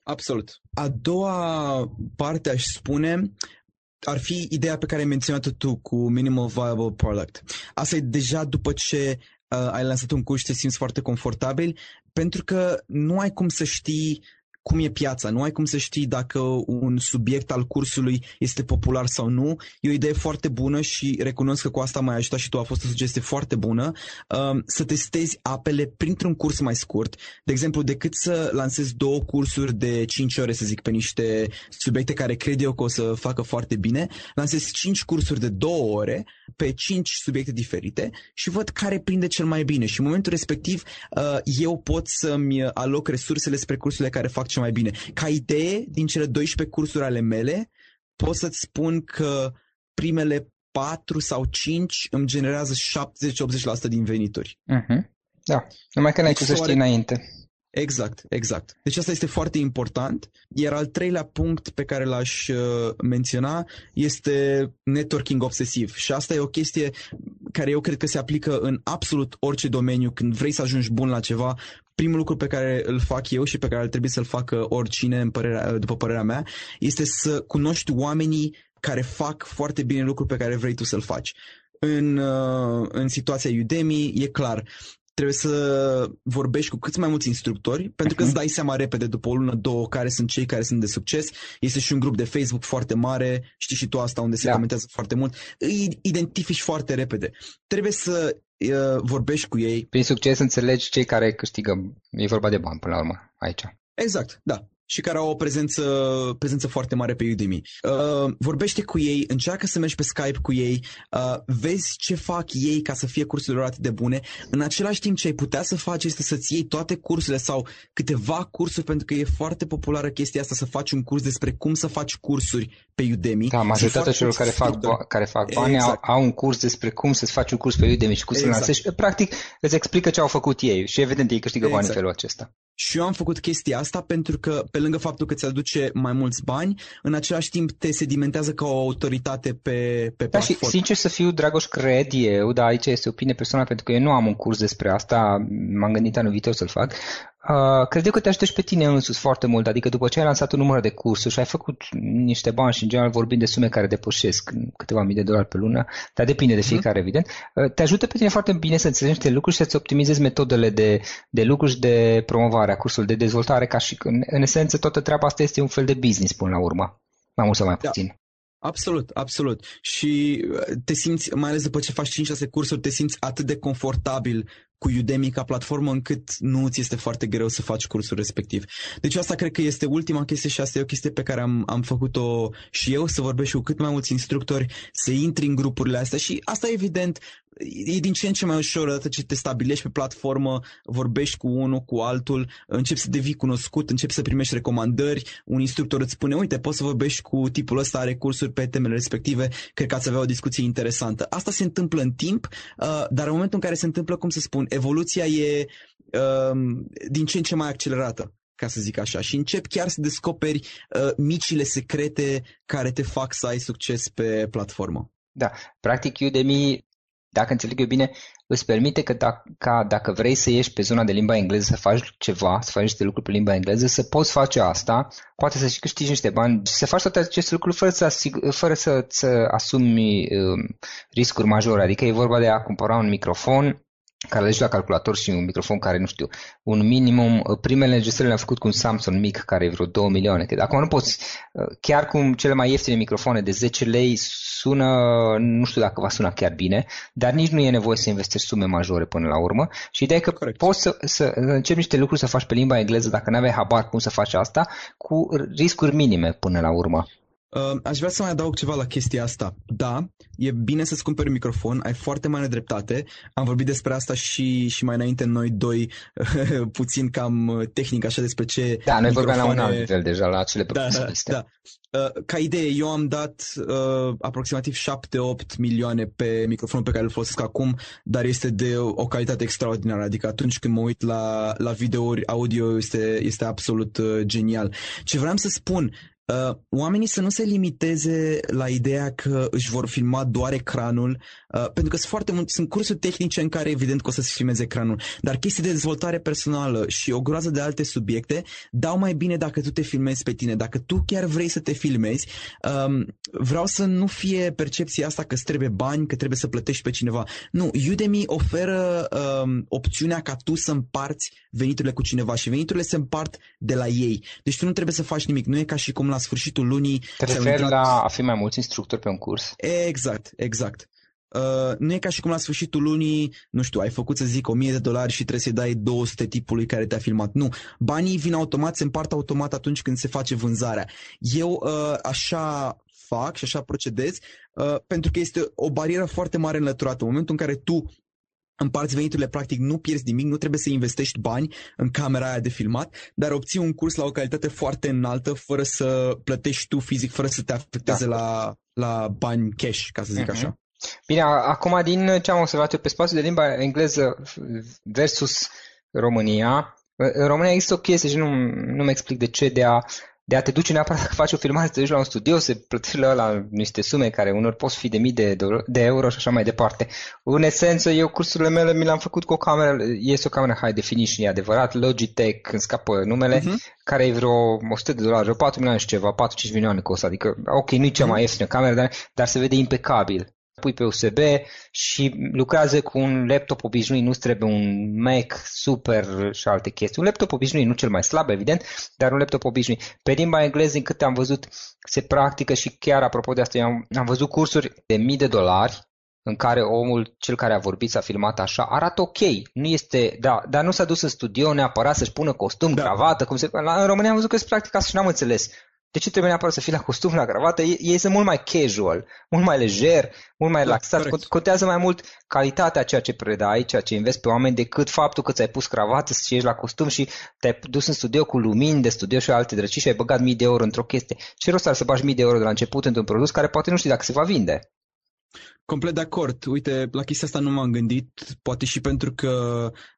Absolut. A doua parte, aș spune, ar fi ideea pe care ai menționat-o tu cu Minimal Viable Product. Asta e deja după ce uh, ai lansat un curs și te simți foarte confortabil, pentru că nu ai cum să știi cum e piața, nu ai cum să știi dacă un subiect al cursului este popular sau nu. E o idee foarte bună și recunosc că cu asta m-ai ajutat și tu, a fost o sugestie foarte bună, um, să testezi apele printr-un curs mai scurt. De exemplu, decât să lansezi două cursuri de 5 ore, să zic, pe niște subiecte care cred eu că o să facă foarte bine, lansezi 5 cursuri de două ore pe 5 subiecte diferite și văd care prinde cel mai bine. Și în momentul respectiv uh, eu pot să-mi aloc resursele spre cursurile care fac cel mai bine. Ca idee, din cele 12 cursuri ale mele, pot să-ți spun că primele 4 sau 5 îmi generează 70-80% din venituri. Uh-huh. Da, numai că n-ai ce să știi înainte. Exact, exact. Deci asta este foarte important. Iar al treilea punct pe care l-aș uh, menționa este networking obsesiv. Și asta e o chestie care eu cred că se aplică în absolut orice domeniu. Când vrei să ajungi bun la ceva, primul lucru pe care îl fac eu și pe care ar trebui să-l facă oricine, în părerea, după părerea mea, este să cunoști oamenii care fac foarte bine lucrul pe care vrei tu să-l faci. În, uh, în situația Udemy, e clar, trebuie să vorbești cu cât mai mulți instructori, pentru că îți dai seama repede după o lună, două, care sunt cei care sunt de succes. Este și un grup de Facebook foarte mare, știi și tu asta, unde se da. comentează foarte mult. Îi identifici foarte repede. Trebuie să uh, vorbești cu ei. Prin succes înțelegi cei care câștigă. E vorba de bani până la urmă aici. Exact, da și care au o prezență, prezență foarte mare pe Udemy. Uh, vorbește cu ei, încearcă să mergi pe Skype cu ei, uh, vezi ce fac ei ca să fie cursurile lor atât de bune. În același timp ce ai putea să faci este să-ți iei toate cursurile sau câteva cursuri, pentru că e foarte populară chestia asta, să faci un curs despre cum să faci cursuri pe Udemy. Da, majoritatea celor care fac, ba- care fac bani exact. au, au un curs despre cum să-ți faci un curs pe Udemy și cum exact. să lansești. Practic îți explică ce au făcut ei și evident ei câștigă exact. bani în felul acesta. Și eu am făcut chestia asta pentru că, pe lângă faptul că ți aduce mai mulți bani, în același timp te sedimentează ca o autoritate pe, pe da, platformă. și sincer să fiu, Dragoș, cred eu, dar aici este opinie personală, pentru că eu nu am un curs despre asta, m-am gândit anul viitor să-l fac, Uh, cred eu că te ajută și pe tine însuți foarte mult, adică după ce ai lansat un număr de cursuri și ai făcut niște bani și în general vorbim de sume care depășesc câteva mii de dolari pe lună, dar depinde de mhm. fiecare, mm. evident, uh, te ajută pe tine foarte bine să înțelegi niște lucruri și să-ți optimizezi metodele de, de lucru și de promovare a cursului, de dezvoltare, ca și în, în esență toată treaba asta este un fel de business până la urmă, mai mult sau mai da. Puțin. Absolut, absolut. Și uh, te simți, mai ales după ce faci 5-6 cursuri, te simți atât de confortabil cu Udemy ca platformă încât nu ți este foarte greu să faci cursul respectiv. Deci asta cred că este ultima chestie și asta e o chestie pe care am, am făcut-o și eu, să vorbesc cu cât mai mulți instructori, să intri în grupurile astea și asta evident e din ce în ce mai ușor odată ce te stabilești pe platformă, vorbești cu unul, cu altul, începi să devii cunoscut, începi să primești recomandări, un instructor îți spune, uite, poți să vorbești cu tipul ăsta, are cursuri pe temele respective, cred că ați avea o discuție interesantă. Asta se întâmplă în timp, uh, dar în momentul în care se întâmplă, cum să spun, evoluția e um, din ce în ce mai accelerată ca să zic așa, și încep chiar să descoperi uh, micile secrete care te fac să ai succes pe platformă. Da, practic Udemy dacă înțeleg eu bine, îți permite că dacă, ca, dacă vrei să ieși pe zona de limba engleză, să faci ceva, să faci niște lucruri pe limba engleză, să poți face asta, poate să și câștigi niște bani, să faci toate aceste lucruri fără să, fără să, să asumi um, riscuri majore. Adică e vorba de a cumpăra un microfon, care legi la calculator și un microfon care, nu știu, un minimum, uh, primele înregistrări le-am făcut cu un Samsung mic care e vreo 2 milioane. Că acum nu poți, uh, chiar cu cele mai ieftine microfoane de 10 lei sună, nu știu dacă va suna chiar bine, dar nici nu e nevoie să investești sume majore până la urmă. Și ideea e că Correct. poți să, să începi niște lucruri să faci pe limba engleză dacă nu aveai habar cum să faci asta, cu riscuri minime până la urmă. Uh, aș vrea să mai adaug ceva la chestia asta. Da, e bine să-ți cumperi un microfon, ai foarte mare dreptate. Am vorbit despre asta și, și mai înainte noi doi, puțin cam tehnic, așa despre ce Da, noi vorbeam la un alt nivel deja, la acele da, da, da. Uh, ca idee, eu am dat uh, aproximativ 7-8 milioane pe microfonul pe care îl folosesc acum, dar este de o calitate extraordinară, adică atunci când mă uit la, la videouri audio este, este absolut uh, genial. Ce vreau să spun, Uh, oamenii să nu se limiteze la ideea că își vor filma doar ecranul, uh, pentru că sunt foarte mult, sunt cursuri tehnice în care evident că o să se filmeze ecranul, dar chestii de dezvoltare personală și o groază de alte subiecte dau mai bine dacă tu te filmezi pe tine, dacă tu chiar vrei să te filmezi, um, vreau să nu fie percepția asta că îți trebuie bani, că trebuie să plătești pe cineva. Nu, Udemy oferă um, opțiunea ca tu să împarți veniturile cu cineva și veniturile se împart de la ei. Deci tu nu trebuie să faci nimic, nu e ca și cum la la sfârșitul lunii... Te referi intrat... la a fi mai mulți instructori pe un curs? Exact, exact. Uh, nu e ca și cum la sfârșitul lunii, nu știu, ai făcut să zic 1000 de dolari și trebuie să-i dai 200 tipului care te-a filmat. Nu, banii vin automat, se împart automat atunci când se face vânzarea. Eu uh, așa fac și așa procedez uh, pentru că este o barieră foarte mare înlăturată. În momentul în care tu împarți veniturile, practic nu pierzi nimic, nu trebuie să investești bani în camera aia de filmat, dar obții un curs la o calitate foarte înaltă, fără să plătești tu fizic, fără să te afecteze da. la, la bani cash, ca să zic uh-huh. așa. Bine, acum din ce am observat eu pe spațiul de limba engleză versus România, În România există o chestie și nu, nu-mi explic de ce de a de a te duce neapărat să faci o filmare, să te duci la un studio, să plătești la, la niște sume care unor pot fi de mii de, de euro și așa mai departe. În esență, eu cursurile mele mi le-am făcut cu o cameră, este o cameră high definition, e adevărat, Logitech, îmi scapă numele, uh-huh. care e vreo 100 de dolari, vreo 4 milioane și ceva, 4-5 milioane costă, adică, ok, nu e cea mai ieftină cameră, dar, dar se vede impecabil pui pe USB și lucrează cu un laptop obișnuit, nu trebuie un Mac super și alte chestii. Un laptop obișnuit, nu cel mai slab, evident, dar un laptop obișnuit. Pe limba engleză, din câte am văzut, se practică și chiar apropo de asta, eu am, am văzut cursuri de mii de dolari în care omul, cel care a vorbit, s-a filmat așa, arată ok. Nu este, da, dar nu s-a dus în studio neapărat să-și pună costum, da. cravată, cum se... La, în România am văzut că se practică asta și n-am înțeles. De ce trebuie neapărat să fii la costum, la cravată? Ei, ei sunt mult mai casual, mult mai lejer, mult mai da, relaxat. Corect. Contează mai mult calitatea ceea ce predai, ceea ce înveți pe oameni, decât faptul că ți-ai pus cravată și ești la costum și te-ai dus în studio cu lumini de studio și alte drăci și ai băgat mii de euro într-o chestie. Ce rost ar să bagi mii de euro de la început într-un produs care poate nu știi dacă se va vinde? Complet de acord. Uite, la chestia asta nu m-am gândit, poate și pentru că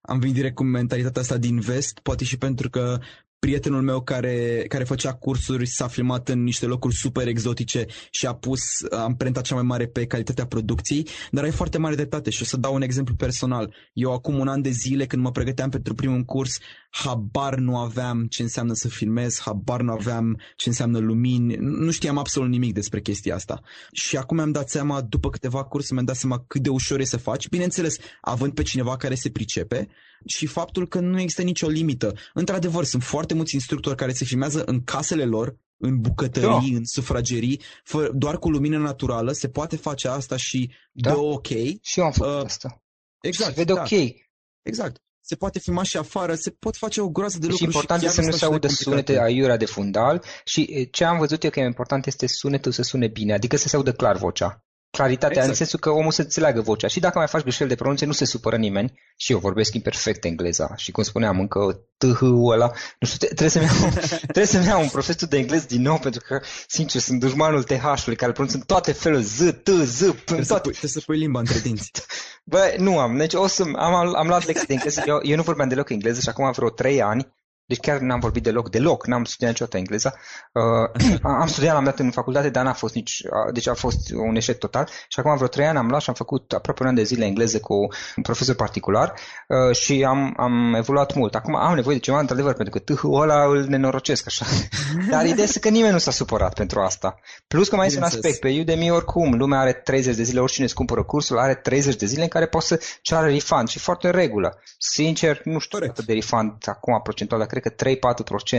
am venit direct cu mentalitatea asta din vest, poate și pentru că prietenul meu care, care făcea cursuri s-a filmat în niște locuri super exotice și a pus amprenta cea mai mare pe calitatea producției, dar ai foarte mare dreptate și o să dau un exemplu personal. Eu acum un an de zile când mă pregăteam pentru primul curs, habar nu aveam ce înseamnă să filmez, habar nu aveam ce înseamnă lumini, nu știam absolut nimic despre chestia asta. Și acum mi-am dat seama, după câteva cursuri, mi-am dat seama cât de ușor e să faci, bineînțeles, având pe cineva care se pricepe și faptul că nu există nicio limită. Într-adevăr, sunt foarte mulți instructori care se filmează în casele lor, în bucătării, da. în sufragerii, fă, doar cu lumină naturală, se poate face asta și da. de ok. Și eu am făcut uh, asta. Exact. Se vede da. ok. Exact se poate filma și afară, se pot face o groază de lucruri. Și important este să nu se audă sunete aiurea de fundal și ce am văzut eu că e important este sunetul să sune bine, adică să se audă clar vocea claritatea, exact. în sensul că omul să înțeleagă vocea. Și dacă mai faci greșeli de pronunție, nu se supără nimeni. Și eu vorbesc imperfect engleza. Și cum spuneam, încă th ăla, nu știu, trebuie să-mi iau, trebuie să-mi iau un profesor de englez din nou, pentru că, sincer, sunt dușmanul TH-ului, care pronunță toate felul Z, T, Z, P, trebuie, toate. Să pui, trebuie să pui limba între dinți. Bă, nu am. Deci o să, am, am luat lecții de engleză. Eu, eu nu vorbeam deloc engleză și acum am vreo 3 ani deci chiar n-am vorbit deloc, deloc, n-am studiat niciodată engleza. Uh, am studiat, l-am dat în facultate, dar n-a fost nici, uh, deci a fost un eșec total. Și acum vreo trei ani am luat și am făcut aproape un an de zile engleză cu un profesor particular uh, și am, am evoluat mult. Acum am nevoie de ceva, într-adevăr, pentru că tâhul ăla îl nenorocesc așa. Dar ideea este că nimeni nu s-a supărat pentru asta. Plus că mai este un aspect, pe Udemy oricum, lumea are 30 de zile, oricine îți cumpără cursul, are 30 de zile în care poți să ceară refund și foarte în regulă. Sincer, nu știu cât de refund acum procentual, dar cred că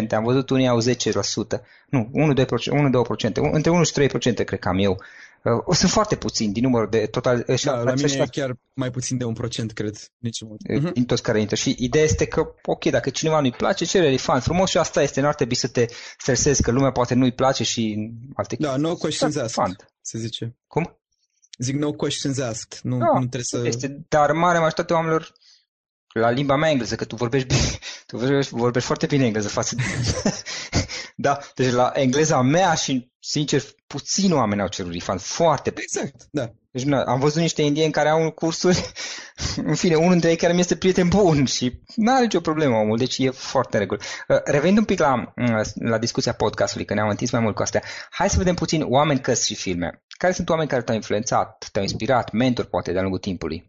3-4%, am văzut unii au 10%, nu, 1-2%, între 1 și 3% cred că am eu. Uh, o sunt foarte puțini din numărul de total. Uh, da, la mine e chiar mai puțin de un procent, cred. Nici mult. Uh, mhm. Din toți care intră. Și ideea este că, ok, dacă cineva nu-i place, cere refund. Frumos și asta este. Nu ar trebui să te stresezi că lumea poate nu-i place și alte Da, no questions da, asked, fund. se zice. Cum? Zic no questions asked. Nu, da, nu trebuie să... Este, dar mare majoritate oamenilor la limba mea engleză, că tu vorbești bine, tu vorbești, vorbești foarte bine engleză față de... da, deci la engleza mea și, sincer, puțin oameni au cerut refund, foarte puțin. Exact, da. Deci na, am văzut niște indieni care au cursuri, în fine, unul dintre ei care mi este prieten bun și nu are nicio problemă omul, deci e foarte în regulă. Uh, revenind un pic la, uh, la discuția podcastului, că ne-am întins mai mult cu astea, hai să vedem puțin oameni, cărți și filme. Care sunt oameni care te-au influențat, te-au inspirat, mentor poate de-a lungul timpului?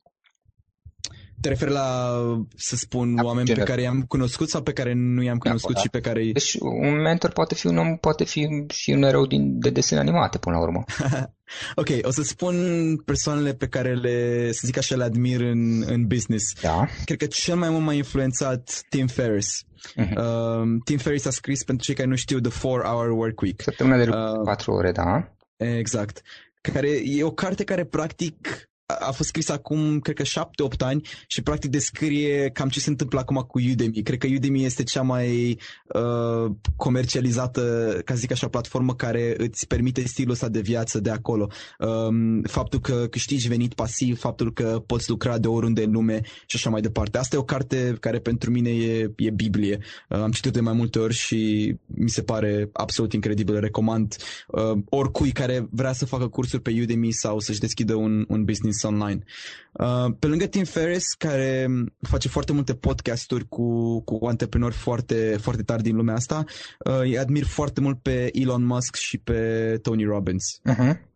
Te referi la, să spun, da, oameni general. pe care i-am cunoscut sau pe care nu i-am da, cunoscut da, și pe care... Deci un mentor poate fi un om, poate fi și un erou din, de desene animate până la urmă. ok, o să spun persoanele pe care le, să zic așa, le admir în, în business. Da. Cred că cel mai mult m-a influențat Tim Ferriss. Uh-huh. Uh, Tim Ferriss a scris, pentru cei care nu știu, The 4-Hour Work Week. Săptămâna de uh, 4 ore, da. Exact. Care e o carte care practic a fost scris acum, cred că 7-8 ani și practic descrie cam ce se întâmplă acum cu Udemy. Cred că Udemy este cea mai uh, comercializată, ca să zic așa, platformă care îți permite stilul ăsta de viață de acolo. Um, faptul că câștigi venit pasiv, faptul că poți lucra de oriunde în lume și așa mai departe. Asta e o carte care pentru mine e, e Biblie. Uh, am citit de mai multe ori și mi se pare absolut incredibil. Recomand uh, oricui care vrea să facă cursuri pe Udemy sau să-și deschidă un, un business business online. Uh, pe lângă Tim Ferriss, care face foarte multe podcasturi cu, cu antreprenori foarte, foarte tari din lumea asta, uh, îi admir foarte mult pe Elon Musk și pe Tony Robbins. Uh-huh.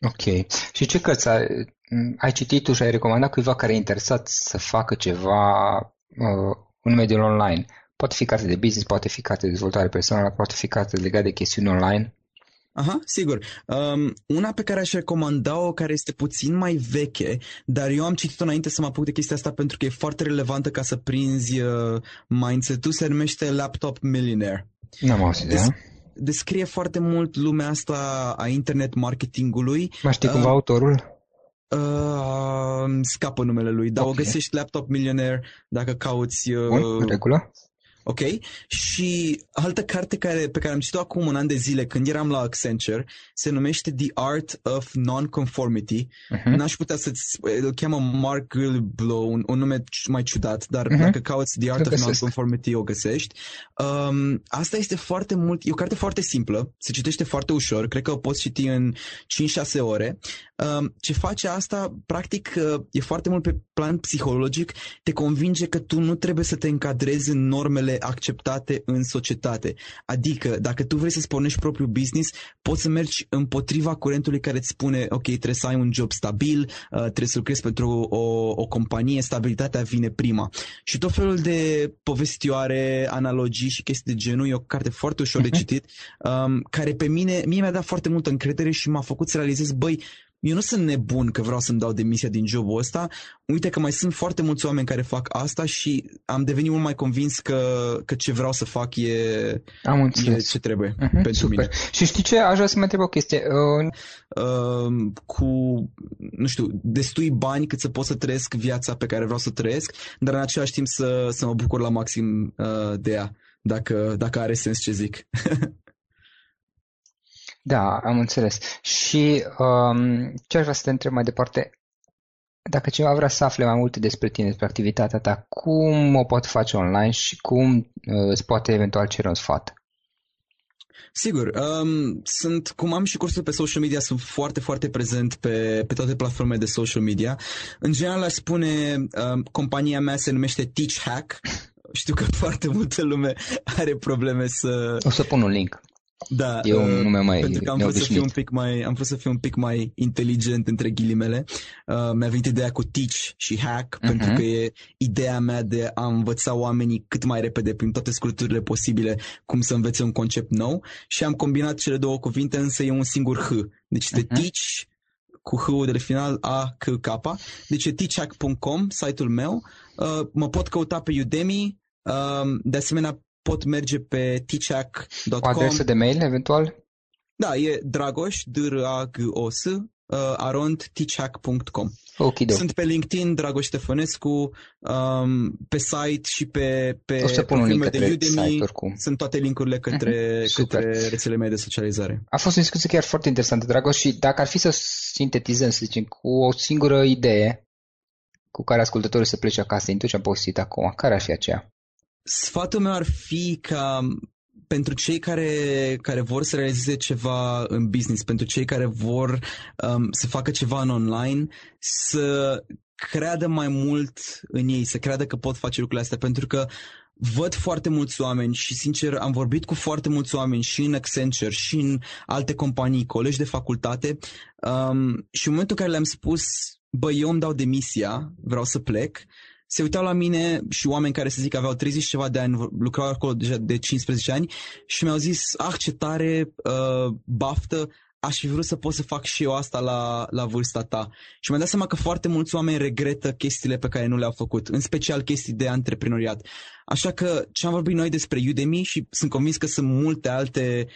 Ok. Și ce cărți ai, ai citit tu și ai recomandat cuiva care e interesat să facă ceva uh, în mediul online? Poate fi carte de business, poate fi carte de dezvoltare personală, poate fi carte legată de chestiuni online. Aha, sigur. Um, una pe care aș recomanda-o, care este puțin mai veche, dar eu am citit-o înainte să mă apuc de chestia asta pentru că e foarte relevantă ca să prinzi uh, mindset-ul, se numește Laptop Millionaire. N-am auzit de Des- Descrie foarte mult lumea asta a internet marketingului. Mai știi cumva uh, autorul? Uh, scapă numele lui, dar okay. o găsești Laptop Millionaire dacă cauți... Uh, Bun, în regulă. Ok? Și altă carte care, pe care am citit-o acum un an de zile când eram la Accenture se numește The Art of Non-Conformity. Uh-huh. N-aș putea să-ți... Îl cheamă Mark Gilblow, un, un nume mai ciudat, dar uh-huh. dacă cauți The Art of Non-Conformity o găsești. Um, asta este foarte mult... E o carte foarte simplă, se citește foarte ușor, cred că o poți citi în 5-6 ore. Um, ce face asta, practic, uh, e foarte mult pe plan psihologic, te convinge că tu nu trebuie să te încadrezi în normele acceptate în societate. Adică, dacă tu vrei să-ți pornești propriul business, poți să mergi împotriva curentului care îți spune, ok, trebuie să ai un job stabil, uh, trebuie să lucrezi pentru o, o companie, stabilitatea vine prima. Și tot felul de povestioare, analogii și chestii de genul, e o carte foarte ușor uh-huh. de mhm. citit, um, care pe mine, mie mi-a dat foarte multă încredere și m-a făcut să realizez, băi, eu nu sunt nebun că vreau să-mi dau demisia din jobul ăsta. Uite că mai sunt foarte mulți oameni care fac asta și am devenit mult mai convins că, că ce vreau să fac e, am înțeles. e ce trebuie uh-huh, pentru super. mine. Și știi ce? Aș vrea să mă întreb o chestie. Uh... Uh, cu, nu știu, destui bani cât să pot să trăiesc viața pe care vreau să trăiesc, dar în același timp să, să mă bucur la maxim uh, de ea, dacă, dacă are sens ce zic. Da, am înțeles. Și um, ce aș vrea să te întreb mai departe, dacă cineva vrea să afle mai multe despre tine, despre activitatea ta, cum o poate face online și cum uh, îți poate eventual cere un sfat? Sigur, um, sunt, cum am și cursuri pe social media, sunt foarte, foarte prezent pe, pe toate platformele de social media. În general, aș spune, um, compania mea se numește Teach Hack. Știu că foarte multă lume are probleme să... O să pun un link. Da, e un uh, nume mai pentru că am vrut, să fiu un pic mai, am vrut să fiu un pic mai inteligent între ghilimele. Uh, mi-a venit ideea cu teach și hack, uh-huh. pentru că e ideea mea de a învăța oamenii cât mai repede prin toate scurturile posibile cum să învețe un concept nou și am combinat cele două cuvinte, însă e un singur H. Deci uh-huh. teach cu h de final A, C, K. Deci e teachhack.com, site-ul meu. Uh, mă pot căuta pe Udemy, uh, de asemenea pot merge pe teachhack.com. O adresă de mail, eventual? Da, e dragoș, d r a g o s uh, arond teachhack.com. Okay, Sunt pe LinkedIn, Dragoș Ștefănescu, um, pe site și pe, pe o să pun un link de Udemy. Site, oricum. Sunt toate linkurile către, uh-huh, către rețelele mele de socializare. A fost o discuție chiar foarte interesantă, Dragoș, și dacă ar fi să sintetizăm, să zicem, cu o singură idee cu care ascultătorul să plece acasă din tot ce am postit acum, care ar fi aceea? Sfatul meu ar fi ca pentru cei care, care vor să realizeze ceva în business, pentru cei care vor um, să facă ceva în online, să creadă mai mult în ei, să creadă că pot face lucrurile astea, pentru că văd foarte mulți oameni și, sincer, am vorbit cu foarte mulți oameni și în Accenture și în alte companii, colegi de facultate um, și în momentul în care le-am spus, bă, eu îmi dau demisia, vreau să plec, se uitau la mine și oameni care să zic aveau 30 ceva de ani, lucrau acolo deja de 15 ani și mi-au zis, ah ce tare, uh, baftă, aș fi vrut să pot să fac și eu asta la, la vârsta ta. Și mi-am dat seama că foarte mulți oameni regretă chestiile pe care nu le-au făcut, în special chestii de antreprenoriat. Așa că ce am vorbit noi despre Udemy și sunt convins că sunt multe alte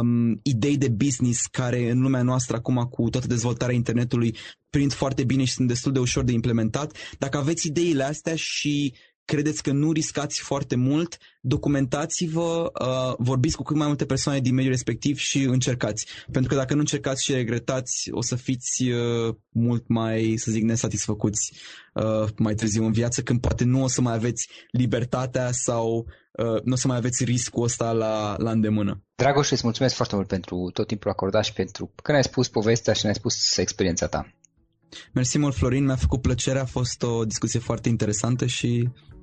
um, idei de business care în lumea noastră acum cu toată dezvoltarea internetului prind foarte bine și sunt destul de ușor de implementat. Dacă aveți ideile astea și credeți că nu riscați foarte mult, documentați-vă, uh, vorbiți cu cât mai multe persoane din mediul respectiv și încercați. Pentru că dacă nu încercați și regretați, o să fiți uh, mult mai, să zic, nesatisfăcuți uh, mai târziu în viață, când poate nu o să mai aveți libertatea sau uh, nu o să mai aveți riscul ăsta la, la îndemână. Dragoș, îți mulțumesc foarte mult pentru tot timpul acordat și pentru că ne-ai spus povestea și ne-ai spus experiența ta. Mersi mult, Florin, mi-a făcut plăcere, a fost o discuție foarte interesantă și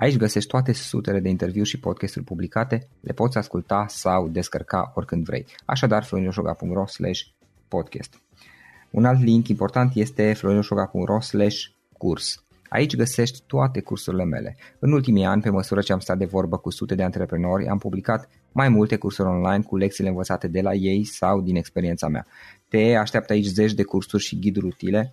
Aici găsești toate sutele de interviuri și podcasturi publicate, le poți asculta sau descărca oricând vrei. Așadar, florinoșoga.ro podcast. Un alt link important este florinoșoga.ro curs. Aici găsești toate cursurile mele. În ultimii ani, pe măsură ce am stat de vorbă cu sute de antreprenori, am publicat mai multe cursuri online cu lecțiile învățate de la ei sau din experiența mea. Te așteaptă aici zeci de cursuri și ghiduri utile